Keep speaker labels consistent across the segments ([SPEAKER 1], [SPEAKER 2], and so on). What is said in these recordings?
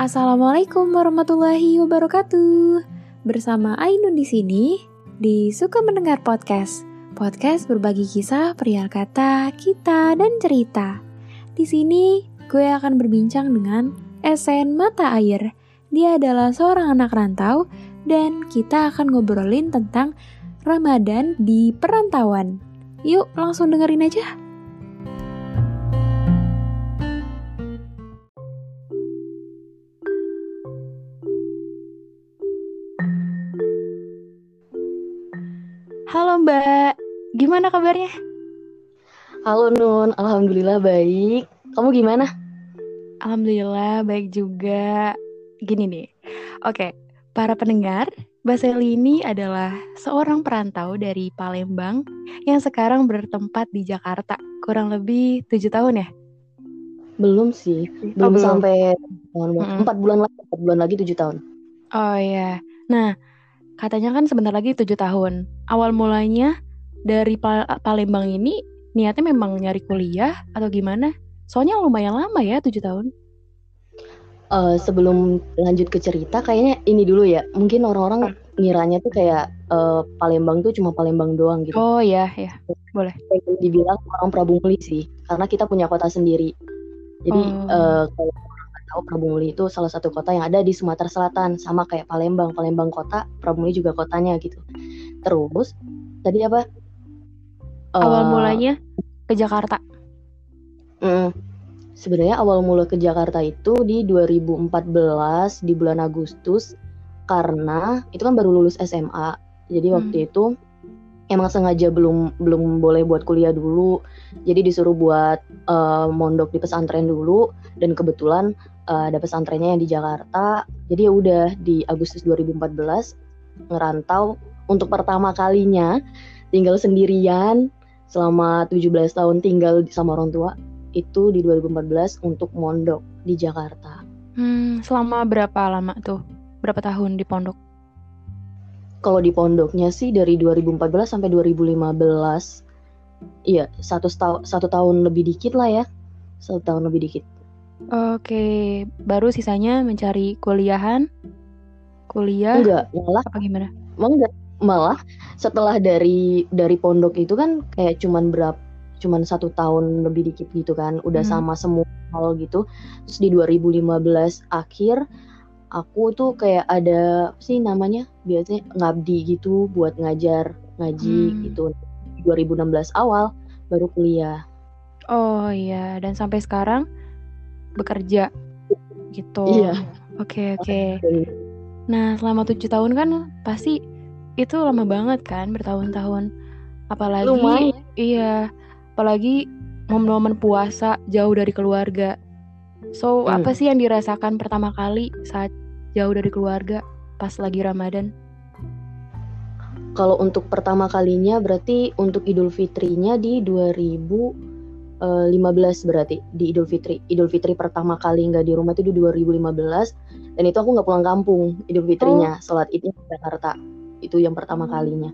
[SPEAKER 1] Assalamualaikum warahmatullahi wabarakatuh. Bersama Ainun di sini di Suka Mendengar Podcast. Podcast berbagi kisah, perihal kata, kita, dan cerita. Di sini gue akan berbincang dengan Esen Mata Air. Dia adalah seorang anak rantau dan kita akan ngobrolin tentang Ramadan di perantauan. Yuk langsung dengerin aja. Mbak, gimana kabarnya?
[SPEAKER 2] Halo Nun, Alhamdulillah baik. Kamu gimana?
[SPEAKER 1] Alhamdulillah baik juga. Gini nih, oke, para pendengar, Mbak Seli ini adalah seorang perantau dari Palembang yang sekarang bertempat di Jakarta. Kurang lebih tujuh tahun ya?
[SPEAKER 2] Belum sih, belum,
[SPEAKER 1] belum.
[SPEAKER 2] sampai empat bulan lagi, empat bulan lagi tujuh tahun.
[SPEAKER 1] Oh iya, nah katanya kan sebentar lagi tujuh tahun. Awal mulanya dari Pa- Palembang ini niatnya memang nyari kuliah atau gimana? Soalnya lumayan lama ya tujuh tahun.
[SPEAKER 2] Eh, sebelum lanjut ke cerita, kayaknya ini dulu ya. Mungkin orang-orang ngiranya tuh kayak eh, Palembang tuh cuma Palembang doang gitu.
[SPEAKER 1] Oh iya, ya.
[SPEAKER 2] Kayak dibilang orang Prabu Muli sih, karena kita punya kota sendiri. Jadi
[SPEAKER 1] Oh.
[SPEAKER 2] nggak tahu Prabu Muli itu salah satu kota yang ada di Sumatera Selatan, sama kayak Palembang. Palembang kota, Prabu Muli juga kotanya gitu. Terus tadi apa?
[SPEAKER 1] Awal
[SPEAKER 2] Eh,
[SPEAKER 1] mulanya ke Jakarta.
[SPEAKER 2] Mm. Sebenarnya awal mula ke Jakarta itu di 2014 di bulan Agustus karena itu kan baru lulus SMA. Jadi
[SPEAKER 1] Hmm.
[SPEAKER 2] waktu itu emang sengaja belum belum boleh buat kuliah dulu. Jadi disuruh buat eh, mondok di pesantren dulu dan kebetulan eh, ada pesantrennya yang di Jakarta. Jadi ya udah di Agustus 2014 ngerantau untuk pertama kalinya tinggal sendirian selama 17 tahun tinggal sama orang tua itu di 2014 untuk mondok di Jakarta.
[SPEAKER 1] Hmm, selama berapa lama tuh? Berapa tahun di pondok?
[SPEAKER 2] Kalau di pondoknya sih dari 2014 sampai 2015. Iya, satu satu tahun lebih dikit lah ya. Satu tahun lebih dikit.
[SPEAKER 1] Oke, baru sisanya mencari kuliahan. Kuliah
[SPEAKER 2] Enggak, malah
[SPEAKER 1] apa gimana?
[SPEAKER 2] enggak malah setelah dari dari pondok itu kan kayak cuman berapa cuman satu tahun lebih dikit gitu kan udah
[SPEAKER 1] Hmm.
[SPEAKER 2] sama semua hal gitu terus di 2015 akhir aku tuh kayak ada apa sih namanya biasanya ngabdi gitu buat ngajar ngaji
[SPEAKER 1] Hmm.
[SPEAKER 2] gitu 2016 awal baru kuliah
[SPEAKER 1] Oh iya, dan sampai sekarang bekerja gitu.
[SPEAKER 2] Iya.
[SPEAKER 1] Oke oke. Nah selama tujuh tahun kan pasti itu lama banget kan bertahun-tahun. Apalagi
[SPEAKER 2] Lumayan.
[SPEAKER 1] iya, apalagi momen-momen puasa jauh dari keluarga. So
[SPEAKER 2] Hmm.
[SPEAKER 1] apa sih yang dirasakan pertama kali saat jauh dari keluarga pas lagi Ramadan?
[SPEAKER 2] kalau untuk pertama kalinya berarti untuk Idul Fitrinya di 2015 berarti di Idul Fitri. Idul Fitri pertama kali nggak di rumah itu di 2015 dan itu aku nggak pulang kampung Idul Fitrinya, sholat Idnya di Jakarta. Itu yang pertama
[SPEAKER 1] Hmm.
[SPEAKER 2] kalinya.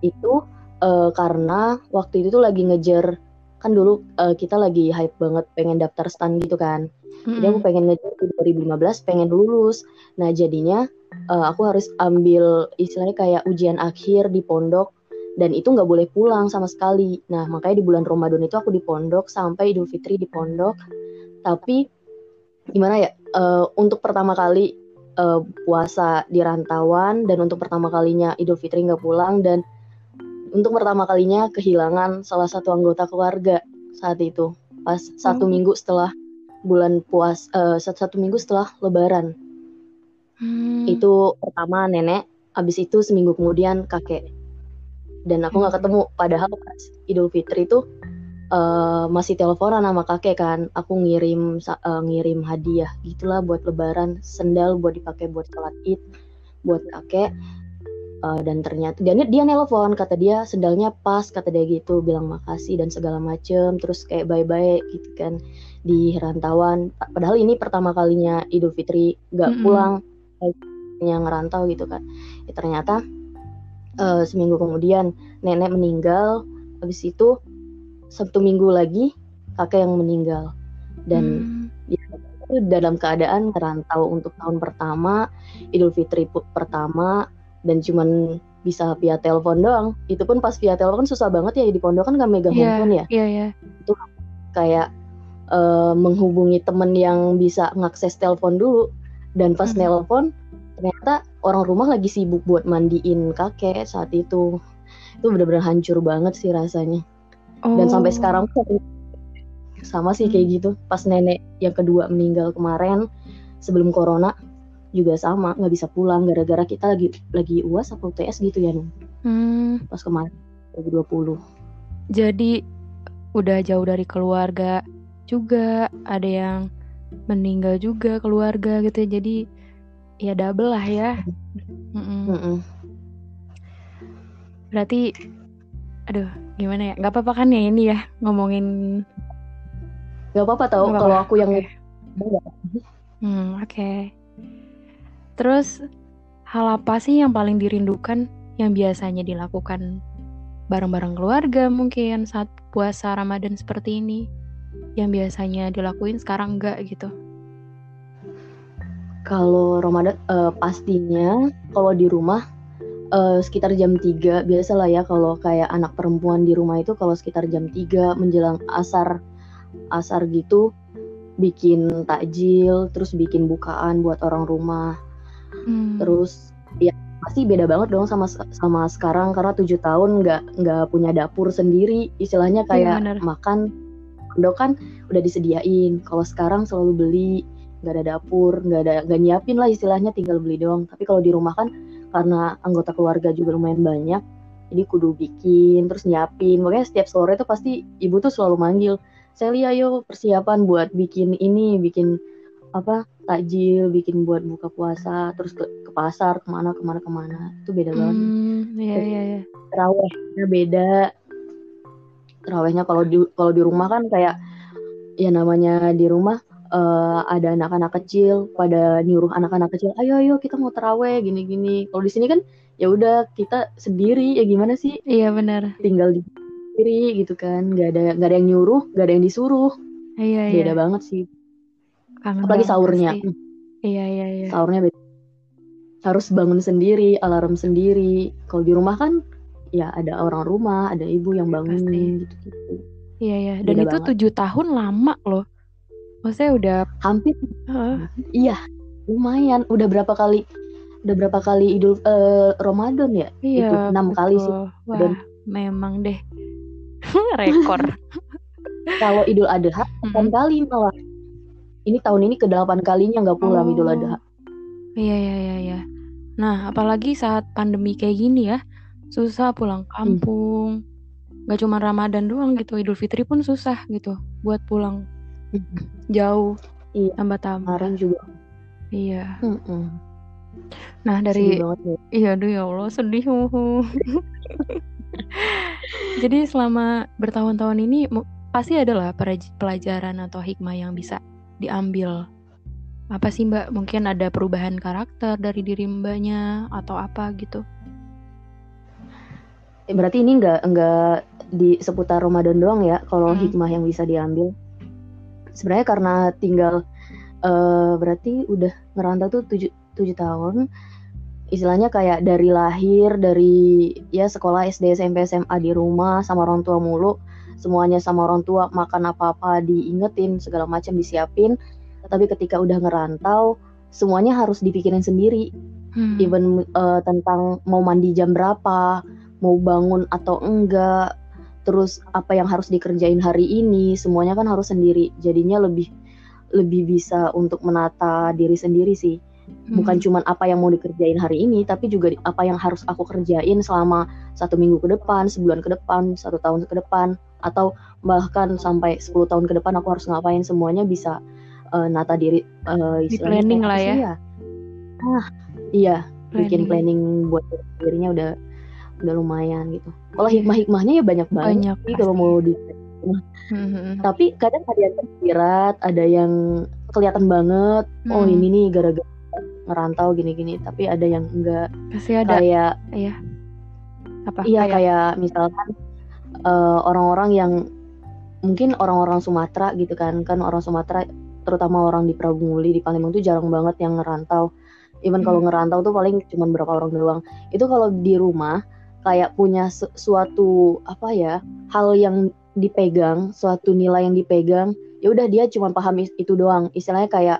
[SPEAKER 2] Itu eh, karena waktu itu tuh lagi ngejar kan dulu eh, kita lagi hype banget pengen daftar stan gitu kan. Jadi aku
[SPEAKER 1] Mm-mm.
[SPEAKER 2] pengen ngejar di 2015 pengen lulus. Nah jadinya eh, aku harus ambil istilahnya kayak ujian akhir di pondok dan itu nggak boleh pulang sama sekali. Nah makanya di bulan Ramadan itu aku di pondok sampai Idul Fitri di pondok. Tapi gimana ya? eh, untuk pertama kali eh, puasa di rantauan dan untuk pertama kalinya Idul Fitri nggak pulang dan untuk pertama kalinya kehilangan salah satu anggota keluarga saat itu pas satu
[SPEAKER 1] Oh.
[SPEAKER 2] minggu setelah bulan puas eh, satu, satu minggu setelah Lebaran
[SPEAKER 1] Hmm.
[SPEAKER 2] itu pertama nenek habis itu seminggu kemudian kakek dan aku nggak
[SPEAKER 1] Hmm.
[SPEAKER 2] ketemu. Padahal pas Idul Fitri itu eh, masih teleponan sama kakek kan. Aku ngirim eh, ngirim hadiah gitulah buat Lebaran. Sendal buat dipakai buat sholat id buat kakek. Eh, dan ternyata dia dia nelpon. Kata dia sendalnya pas kata dia gitu. Bilang makasih dan segala macem. Terus kayak bye bye gitu kan. Di rantauan. Padahal ini pertama kalinya Idul Fitri nggak
[SPEAKER 1] Mm-mm.
[SPEAKER 2] pulang. Yang ngerantau gitu kan. Ya, ternyata eh, seminggu kemudian nenek meninggal habis itu sabtu minggu lagi kakek yang meninggal dan
[SPEAKER 1] Hmm.
[SPEAKER 2] ya, itu dalam keadaan merantau untuk tahun pertama, Idul Fitri pertama, dan cuman bisa via telepon doang. Itu pun pas via telepon susah banget ya di pondok kan nggak megang yeah, handphone ya.
[SPEAKER 1] Iya yeah, iya. Yeah.
[SPEAKER 2] Itu kayak uh, menghubungi temen yang bisa ngakses telepon dulu dan pas hmm. nelpon ternyata orang rumah lagi sibuk buat mandiin kakek saat itu. Itu bener-bener hancur banget sih rasanya. Oh. Dan sampai sekarang sama sih kayak hmm. gitu pas nenek yang kedua meninggal kemarin sebelum corona juga sama nggak bisa pulang gara-gara kita lagi lagi uas atau UTS gitu ya Nung hmm. pas kemarin 2020
[SPEAKER 1] jadi udah jauh dari keluarga juga ada yang meninggal juga keluarga gitu ya jadi ya double lah ya mm -mm. Mm -mm. berarti aduh gimana ya nggak apa-apa kan ya ini ya ngomongin
[SPEAKER 2] Gak apa-apa tau kalau aku yang
[SPEAKER 1] okay. Hmm, oke. Okay. Terus hal apa sih yang paling dirindukan yang biasanya dilakukan bareng-bareng keluarga mungkin saat puasa Ramadan seperti ini? Yang biasanya dilakuin sekarang enggak gitu?
[SPEAKER 2] Kalau Ramadan uh, pastinya kalau di rumah uh, sekitar jam 3 biasalah ya kalau kayak anak perempuan di rumah itu kalau sekitar jam 3 menjelang asar asar gitu bikin takjil terus bikin bukaan buat orang rumah. Hmm. terus ya pasti beda banget dong sama sama sekarang karena tujuh tahun nggak nggak punya dapur sendiri. Istilahnya iya, kayak ya, makan dok kan udah disediain. Kalau sekarang selalu beli nggak ada dapur nggak ada nggak nyiapin lah istilahnya tinggal beli doang. Tapi kalau di rumah kan karena anggota keluarga juga lumayan banyak jadi kudu bikin terus nyiapin. Makanya setiap sore tuh pasti ibu tuh selalu manggil Sally ayo persiapan buat bikin ini bikin apa takjil bikin buat buka puasa terus ke, ke pasar ke mana ke mana ke mana. Itu beda banget.
[SPEAKER 1] Hmm, iya iya iya.
[SPEAKER 2] Terawihnya beda. Terawihnya kalau di kalau di rumah kan kayak ya namanya di rumah uh, ada anak-anak kecil pada nyuruh anak-anak kecil ayo ayo kita mau teraweh gini gini kalau di sini kan ya udah kita sendiri ya gimana sih?
[SPEAKER 1] Iya benar.
[SPEAKER 2] Tinggal di sendiri gitu kan nggak ada nggak ada yang nyuruh nggak ada yang disuruh.
[SPEAKER 1] Iya,
[SPEAKER 2] beda
[SPEAKER 1] iya.
[SPEAKER 2] banget sih.
[SPEAKER 1] Kangen
[SPEAKER 2] apalagi sahurnya.
[SPEAKER 1] sih. iya iya iya.
[SPEAKER 2] Sahurnya beda. Harus bangun sendiri alarm sendiri. Kalau di rumah kan ya ada orang rumah ada ibu yang bangunin gitu gitu
[SPEAKER 1] iya iya. Dan beda itu tujuh tahun lama loh maksudnya udah
[SPEAKER 2] hampir uh. iya lumayan udah berapa kali udah berapa kali idul uh, Ramadan ya
[SPEAKER 1] iya,
[SPEAKER 2] itu enam kali sih
[SPEAKER 1] Wah, dan memang deh rekor
[SPEAKER 2] kalau Idul Adha hmm. kali malah ini tahun ini ke delapan kalinya nggak pulang oh. Idul Adha
[SPEAKER 1] iya iya iya iya nah apalagi saat pandemi kayak gini ya susah pulang hmm. kampung hmm. Gak cuma Ramadan doang gitu Idul Fitri pun susah gitu buat pulang. Jauh
[SPEAKER 2] iya
[SPEAKER 1] tambah
[SPEAKER 2] kemarin juga
[SPEAKER 1] iya
[SPEAKER 2] hmm.
[SPEAKER 1] nah dari ya. iya aduh ya Allah sedih Jadi selama bertahun-tahun ini pasti adalah pelajaran atau hikmah yang bisa diambil. Apa sih Mbak? Mungkin ada perubahan karakter dari diri Mbaknya atau apa gitu?
[SPEAKER 2] Berarti ini nggak nggak di seputar Ramadan doang ya kalau hmm. hikmah yang bisa diambil. Sebenarnya karena tinggal uh, berarti udah ngerantau tuh tujuh, tujuh tahun. Istilahnya kayak dari lahir dari ya sekolah SD SMP SMA di rumah sama orang tua mulu. Semuanya sama orang tua makan apa-apa diingetin segala macam disiapin. Tapi ketika udah ngerantau semuanya harus dipikirin sendiri. Hmm. even uh, tentang mau mandi jam berapa mau bangun atau enggak terus apa yang harus dikerjain hari ini semuanya kan harus sendiri jadinya lebih lebih bisa untuk menata diri sendiri sih bukan hmm. cuma apa yang mau dikerjain hari ini tapi juga apa yang harus aku kerjain selama satu minggu ke depan sebulan ke depan satu tahun ke depan atau bahkan sampai 10 tahun ke depan aku harus ngapain semuanya bisa uh, nata diri
[SPEAKER 1] uh, Di planning lah ya. ya
[SPEAKER 2] ah iya planning. bikin planning buat dirinya udah udah lumayan gitu. Kalau hikmah-hikmahnya ya banyak banget banyak kalau mau di hmm. tapi kadang ada yang tersirat ada yang kelihatan banget oh, hmm. oh ini nih gara-gara ngerantau gini-gini. Tapi ada yang enggak.
[SPEAKER 1] Pasti ada.
[SPEAKER 2] Kayak
[SPEAKER 1] iya.
[SPEAKER 2] Apa? Iya kayak, kayak misalkan eh, orang-orang yang mungkin orang-orang Sumatera gitu kan. Kan orang Sumatera terutama orang di Prabumuli di Palembang tuh jarang banget yang ngerantau. Even kalau
[SPEAKER 1] Hmm.
[SPEAKER 2] ngerantau tuh paling cuma berapa orang doang. Itu kalau di rumah kayak punya su- suatu apa ya hal yang dipegang suatu nilai yang dipegang ya udah dia cuma paham itu doang istilahnya kayak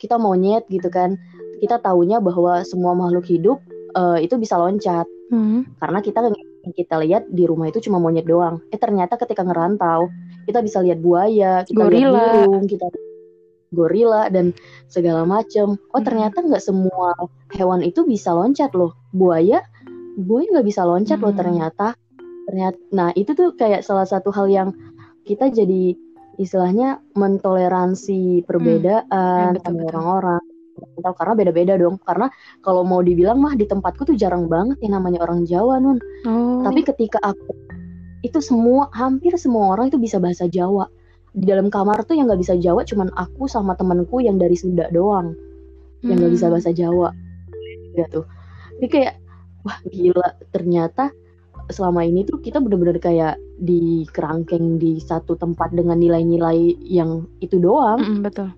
[SPEAKER 2] kita monyet gitu kan kita taunya bahwa semua makhluk hidup eh, itu bisa loncat
[SPEAKER 1] Hmm.
[SPEAKER 2] karena kita yang kita lihat di rumah itu cuma monyet doang. Eh ternyata ketika ngerantau kita bisa lihat buaya, kita lihat
[SPEAKER 1] Gorila.
[SPEAKER 2] burung, kita gorila dan segala macam. Oh ternyata nggak semua hewan itu bisa loncat loh. Buaya, buaya nggak bisa loncat loh
[SPEAKER 1] Hmm.
[SPEAKER 2] ternyata. Ternyata, nah itu tuh kayak salah satu hal yang kita jadi istilahnya mentoleransi perbedaan
[SPEAKER 1] Ya, betul,
[SPEAKER 2] sama orang-orang. Tahu karena beda-beda dong. Karena kalau mau dibilang mah di tempatku tuh jarang banget yang namanya orang Jawa nun.
[SPEAKER 1] Oh.
[SPEAKER 2] Tapi ketika aku itu semua hampir semua orang itu bisa bahasa Jawa. Di dalam kamar tuh yang nggak bisa Jawa cuman aku sama temanku yang dari Sunda doang yang nggak bisa
[SPEAKER 1] Hmm.
[SPEAKER 2] bahasa Jawa. Ya tuh. Ini kayak wah gila ternyata selama ini tuh kita bener-bener kayak di kerangkeng di satu tempat dengan nilai-nilai yang itu doang.
[SPEAKER 1] Mm-mm, betul.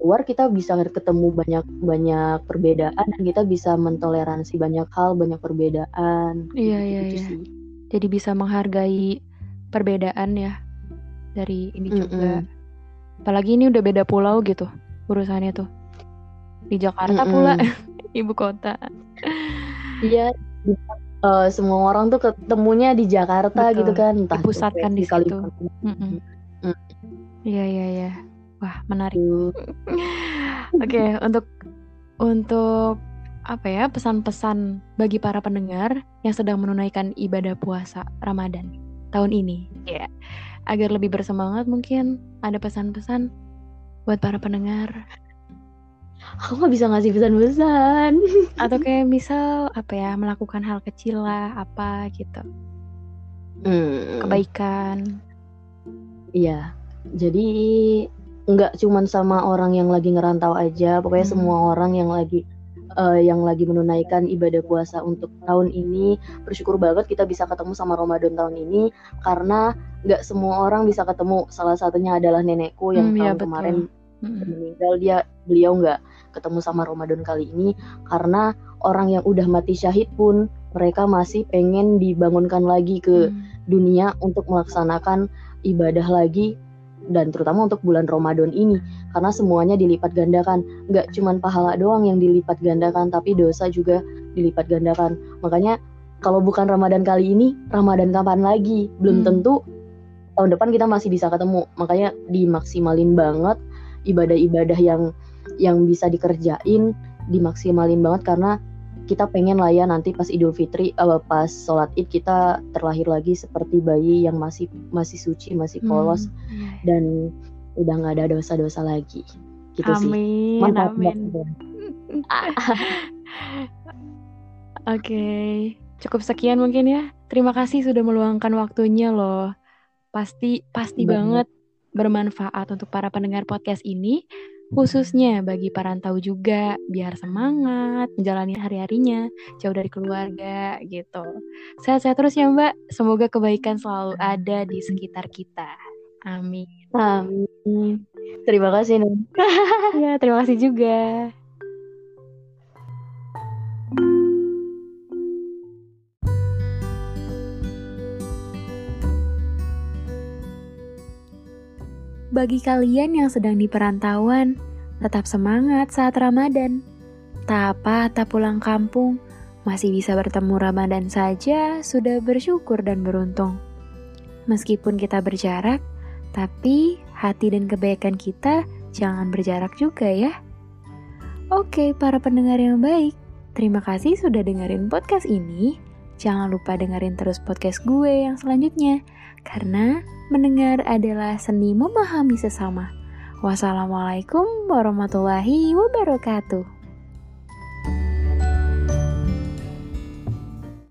[SPEAKER 2] Keluar kita bisa ketemu banyak banyak perbedaan dan kita bisa mentoleransi banyak hal, banyak perbedaan.
[SPEAKER 1] Iya, iya,
[SPEAKER 2] Gitu
[SPEAKER 1] iya.
[SPEAKER 2] sih.
[SPEAKER 1] Jadi bisa menghargai perbedaan ya dari ini juga. Apalagi ini udah beda pulau gitu urusannya tuh. Di Jakarta
[SPEAKER 2] Mm-mm.
[SPEAKER 1] pula ibu kota.
[SPEAKER 2] Iya, eh, semua orang tuh ketemunya di Jakarta
[SPEAKER 1] Betul.
[SPEAKER 2] gitu kan, entah
[SPEAKER 1] Dipusatkan di situ.
[SPEAKER 2] Mm.
[SPEAKER 1] Iya iya iya. Wah menarik.
[SPEAKER 2] Tuh.
[SPEAKER 1] Oke untuk untuk apa ya pesan-pesan bagi para pendengar yang sedang menunaikan ibadah puasa Ramadan tahun ini ya agar lebih bersemangat mungkin ada pesan-pesan buat para pendengar
[SPEAKER 2] Aku nggak bisa ngasih pesan-pesan.
[SPEAKER 1] atau kayak misal apa ya melakukan hal kecil lah apa gitu
[SPEAKER 2] Hmm,
[SPEAKER 1] kebaikan
[SPEAKER 2] Iya, jadi nggak cuman sama orang yang lagi ngerantau aja, pokoknya
[SPEAKER 1] Hmm.
[SPEAKER 2] semua orang yang lagi eh, yang lagi menunaikan ibadah puasa untuk tahun ini bersyukur banget kita bisa ketemu sama Ramadan tahun ini karena nggak semua orang bisa ketemu. Salah satunya adalah nenekku
[SPEAKER 1] Hmm,
[SPEAKER 2] yang
[SPEAKER 1] iya,
[SPEAKER 2] tahun
[SPEAKER 1] betul.
[SPEAKER 2] kemarin
[SPEAKER 1] Mm-mm.
[SPEAKER 2] meninggal dia beliau nggak ketemu sama Ramadan kali ini karena orang yang udah mati syahid pun mereka masih pengen dibangunkan lagi ke
[SPEAKER 1] Hmm.
[SPEAKER 2] dunia untuk melaksanakan ibadah lagi dan terutama untuk bulan Ramadan ini karena semuanya dilipat gandakan nggak cuman pahala doang yang dilipat gandakan tapi dosa juga dilipat gandakan makanya kalau bukan Ramadan kali ini Ramadan kapan lagi
[SPEAKER 1] Hmm.
[SPEAKER 2] belum tentu tahun depan kita masih bisa ketemu makanya dimaksimalin banget ibadah-ibadah yang yang bisa dikerjain dimaksimalin banget karena kita pengen lah ya nanti pas Idul Fitri eh, pas sholat Id kita terlahir lagi seperti bayi yang masih masih suci masih polos
[SPEAKER 1] Hmm, iya, iya.
[SPEAKER 2] dan udah nggak ada dosa-dosa lagi gitu sih
[SPEAKER 1] Amin,
[SPEAKER 2] Mantap,
[SPEAKER 1] amin. Oke, cukup sekian mungkin ya. Terima kasih sudah meluangkan waktunya loh. Pasti pasti banget
[SPEAKER 2] Banget.
[SPEAKER 1] bermanfaat untuk para pendengar podcast ini, khususnya bagi perantau juga, biar semangat menjalani hari-harinya jauh dari keluarga gitu. Sehat-sehat terus ya Mbak. Semoga kebaikan selalu ada di sekitar kita. Amin.
[SPEAKER 2] Amin. Terima kasih Nun.
[SPEAKER 1] Ya, terima kasih juga. Bagi kalian yang sedang di perantauan, tetap semangat saat Ramadan. Tak apa, tak pulang kampung, masih bisa bertemu Ramadan saja sudah bersyukur dan beruntung. Meskipun kita berjarak, tapi hati dan kebaikan kita jangan berjarak juga ya. Oke, para pendengar yang baik, terima kasih sudah dengerin podcast ini. Jangan lupa dengerin terus podcast gue yang selanjutnya, karena mendengar adalah seni memahami sesama. Wassalamualaikum warahmatullahi wabarakatuh.